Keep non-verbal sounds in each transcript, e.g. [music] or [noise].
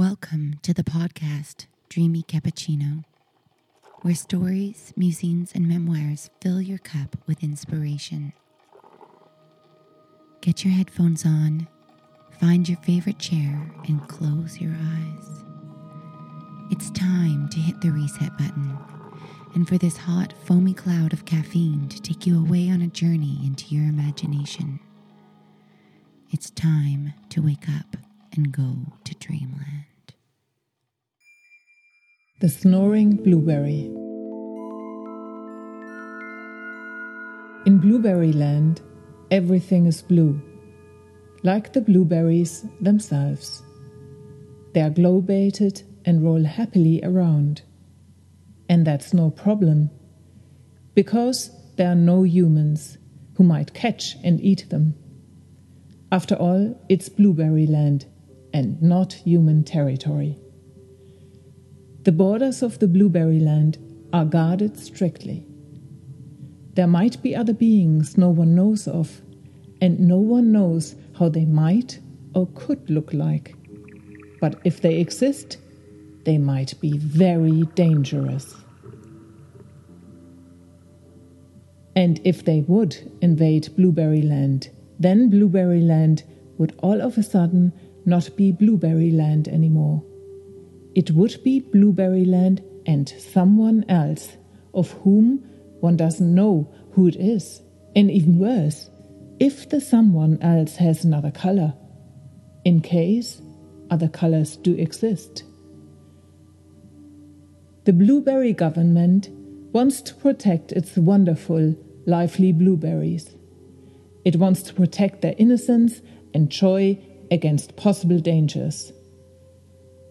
Welcome to the podcast Dreamy Cappuccino, where stories, musings, and memoirs fill your cup with inspiration. Get your headphones on, find your favorite chair, and close your eyes. It's time to hit the reset button and for this hot, foamy cloud of caffeine to take you away on a journey into your imagination. It's time to wake up and go to dreamland. The Snoring Blueberry. In Blueberry Land, everything is blue, like the blueberries themselves. They are globated and roll happily around. And that's no problem, because there are no humans who might catch and eat them. After all, it's blueberry land and not human territory. The borders of the blueberry land are guarded strictly. There might be other beings no one knows of, and no one knows how they might or could look like. But if they exist, they might be very dangerous. And if they would invade Blueberry Land, then Blueberry Land would all of a sudden not be Blueberry Land anymore. It would be Blueberry Land and someone else, of whom one doesn't know who it is. And even worse, if the someone else has another color, in case other colors do exist. The blueberry government wants to protect its wonderful, lively blueberries. It wants to protect their innocence and joy against possible dangers,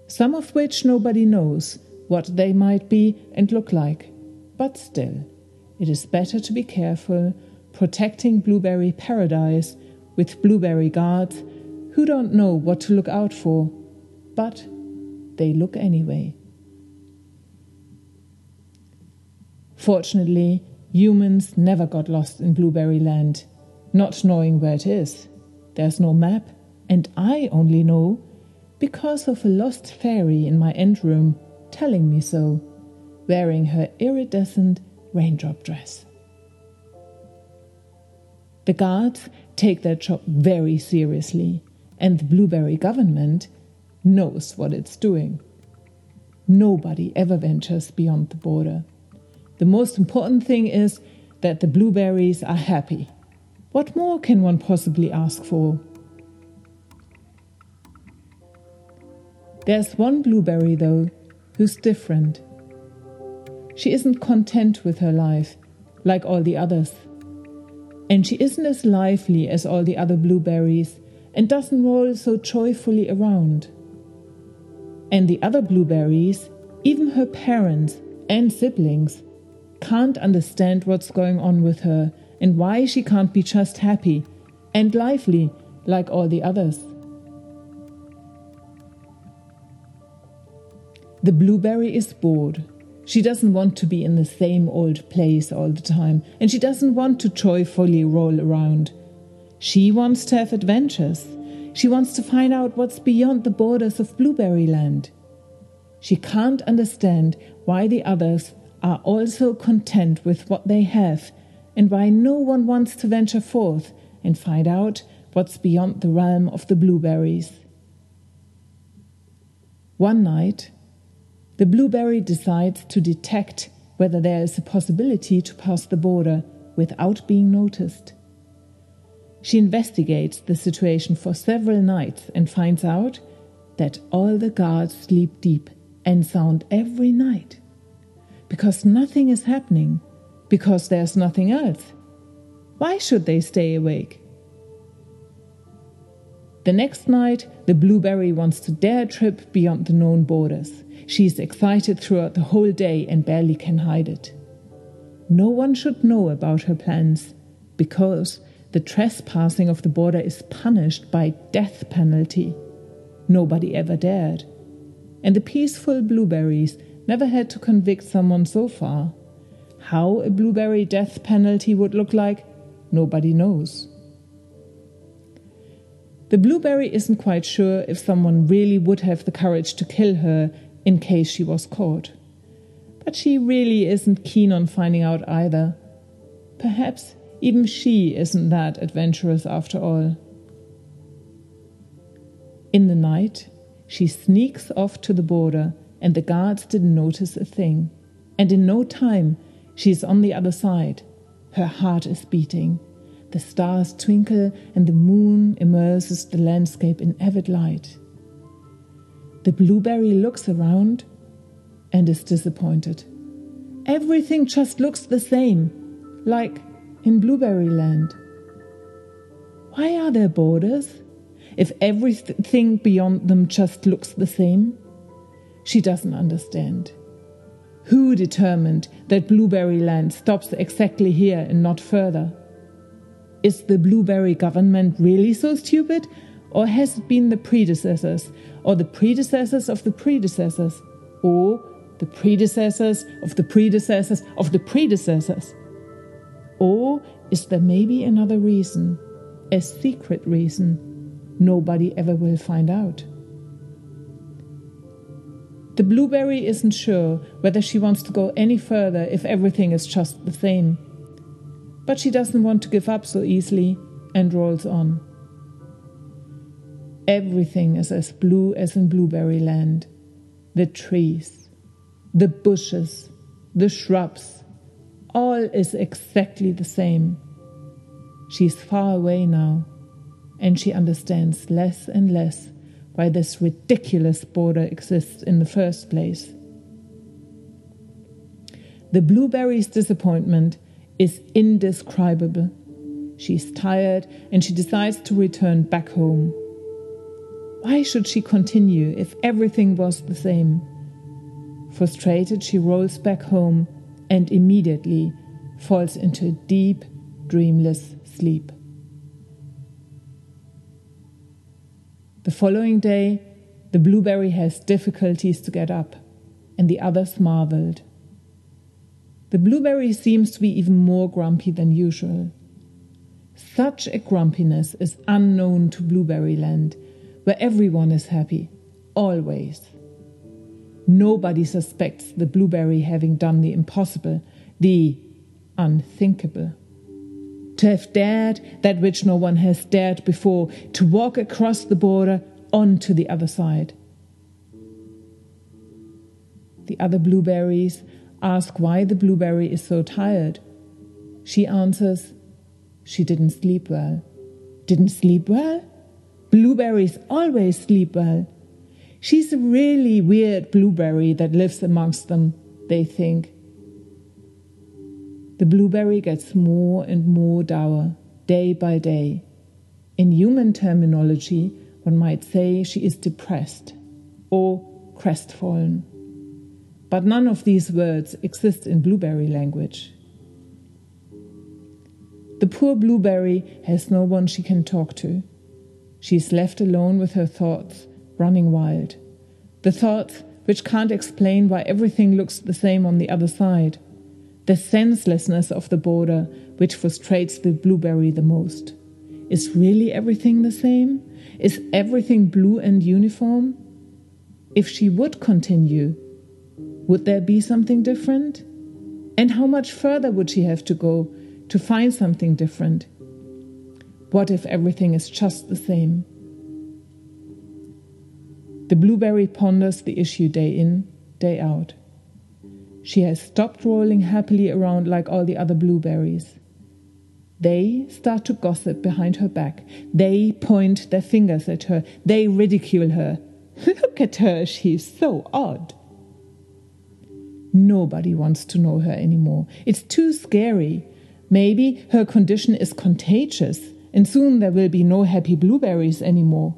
some of which nobody knows what they might be and look like. But still, it is better to be careful protecting blueberry paradise with blueberry guards who don't know what to look out for, but they look anyway. Fortunately, humans never got lost in Blueberry Land, not knowing where it is. There's no map, and I only know because of a lost fairy in my end room telling me so, wearing her iridescent raindrop dress. The guards take their job very seriously, and the blueberry government knows what it's doing. Nobody ever ventures beyond the border. The most important thing is that the blueberries are happy. What more can one possibly ask for? There's one blueberry, though, who's different. She isn't content with her life, like all the others. And she isn't as lively as all the other blueberries and doesn't roll so joyfully around. And the other blueberries, even her parents and siblings, can't understand what's going on with her and why she can't be just happy and lively like all the others. The blueberry is bored. She doesn't want to be in the same old place all the time, and she doesn't want to joyfully roll around. She wants to have adventures. She wants to find out what's beyond the borders of Blueberry Land. She can't understand why the others are also content with what they have, and why no one wants to venture forth and find out what's beyond the realm of the blueberries. One night, the blueberry decides to detect whether there is a possibility to pass the border without being noticed. She investigates the situation for several nights and finds out that all the guards sleep deep and sound every night because nothing is happening, because there's nothing else. Why should they stay awake? The next night, the blueberry wants to dare trip beyond the known borders. She is excited throughout the whole day and barely can hide it. No one should know about her plans because the trespassing of the border is punished by death penalty. Nobody ever dared. And the peaceful blueberries never had to convict someone so far. How a blueberry death penalty would look like, nobody knows. The blueberry isn't quite sure if someone really would have the courage to kill her in case she was caught. But she really isn't keen on finding out either. Perhaps even she isn't that adventurous after all. In the night, she sneaks off to the border, and the guards didn't notice a thing. And in no time, she is on the other side. Her heart is beating. The stars twinkle, and the moon immerses the landscape in avid light. The blueberry looks around and is disappointed. Everything just looks the same, like in Blueberry Land. Why are there borders if everything beyond them just looks the same? She doesn't understand. Who determined that Blueberry Land stops exactly here and not further? Is the Blueberry government really so stupid? Or has it been the predecessors, or the predecessors of the predecessors, or the predecessors of the predecessors of the predecessors? Or is there maybe another reason, a secret reason, nobody ever will find out? The blueberry isn't sure whether she wants to go any further if everything is just the same. But she doesn't want to give up so easily and rolls on. Everything is as blue as in blueberry land the trees, the bushes, the shrubs, all is exactly the same. She is far away now, and she understands less and less why this ridiculous border exists in the first place. The blueberry's disappointment is indescribable. She is tired and she decides to return back home. Why should she continue if everything was the same? Frustrated, she rolls back home and immediately falls into a deep, dreamless sleep. The following day, the blueberry has difficulties to get up, and the others marveled. The blueberry seems to be even more grumpy than usual. Such a grumpiness is unknown to Blueberry Land, where everyone is happy, always. Nobody suspects the blueberry having done the impossible, the unthinkable. To have dared that which no one has dared before, to walk across the border onto the other side. The other blueberries ask why the blueberry is so tired. She answers, She didn't sleep well. Didn't sleep well? Blueberries always sleep well. She's a really weird blueberry that lives amongst them, they think. The blueberry gets more and more dour, day by day. In human terminology, one might say she is depressed or crestfallen. But none of these words exist in blueberry language. The poor blueberry has no one she can talk to. She is left alone with her thoughts running wild. The thoughts which can't explain why everything looks the same on the other side. The senselessness of the border which frustrates the blueberry the most. Is really everything the same? Is everything blue and uniform? If she would continue, would there be something different? And how much further would she have to go to find something different? What if everything is just the same? The blueberry ponders the issue day in, day out. She has stopped rolling happily around like all the other blueberries. They start to gossip behind her back. They point their fingers at her. They ridicule her. [laughs] Look at her, she's so odd. Nobody wants to know her anymore. It's too scary. Maybe her condition is contagious, and soon there will be no happy blueberries anymore.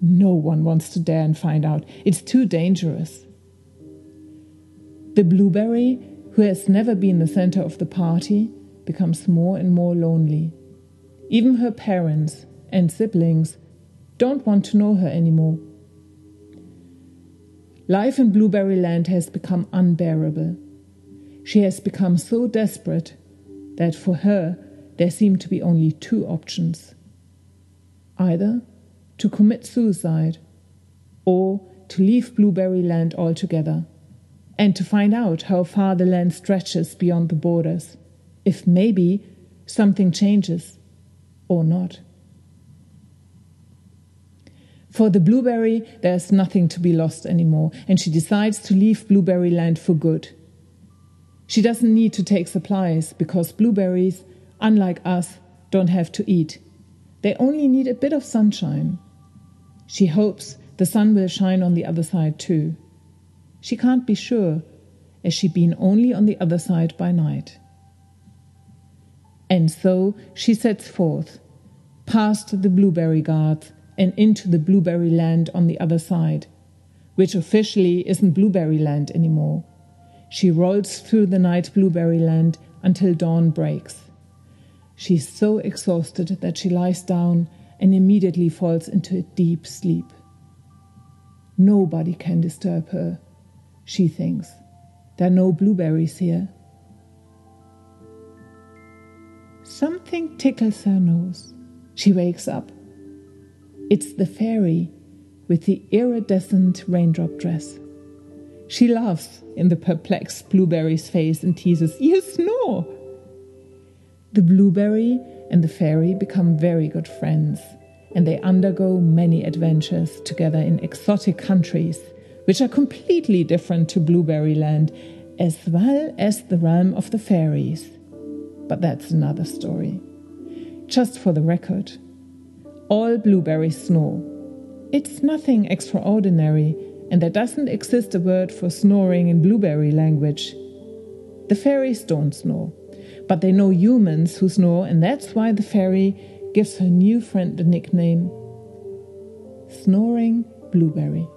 No one wants to dare and find out. It's too dangerous. The blueberry, who has never been the center of the party, becomes more and more lonely. Even her parents and siblings don't want to know her anymore. Life in Blueberry Land has become unbearable. She has become so desperate that for her there seem to be only two options either to commit suicide or to leave Blueberry Land altogether and to find out how far the land stretches beyond the borders, if maybe something changes or not. For the blueberry, there's nothing to be lost anymore, and she decides to leave Blueberry Land for good. She doesn't need to take supplies because blueberries, unlike us, don't have to eat. They only need a bit of sunshine. She hopes the sun will shine on the other side too. She can't be sure, as she'd been only on the other side by night. And so she sets forth, past the blueberry guards and into the blueberry land on the other side, which officially isn't blueberry land anymore. She rolls through the night blueberry land until dawn breaks. She's so exhausted that she lies down and immediately falls into a deep sleep. Nobody can disturb her, she thinks. There are no blueberries here. Something tickles her nose. She wakes up. It's the fairy with the iridescent raindrop dress. She laughs in the perplexed blueberry's face and teases, You snore! The blueberry and the fairy become very good friends and they undergo many adventures together in exotic countries, which are completely different to Blueberry Land, as well as the realm of the fairies. But that's another story. Just for the record, all blueberries snore. It's nothing extraordinary, and there doesn't exist a word for snoring in blueberry language. The fairies don't snore, but they know humans who snore, and that's why the fairy gives her new friend the nickname Snoring Blueberry.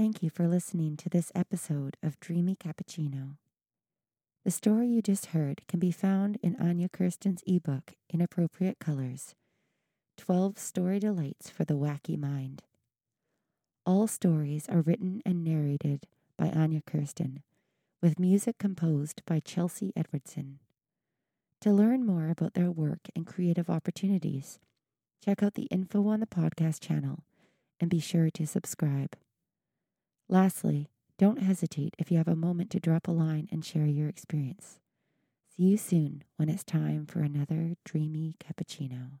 Thank you for listening to this episode of Dreamy Cappuccino. The story you just heard can be found in Anya Kirsten's ebook, Inappropriate Colors 12 Story Delights for the Wacky Mind. All stories are written and narrated by Anya Kirsten, with music composed by Chelsea Edwardson. To learn more about their work and creative opportunities, check out the info on the podcast channel and be sure to subscribe. Lastly, don't hesitate if you have a moment to drop a line and share your experience. See you soon when it's time for another dreamy cappuccino.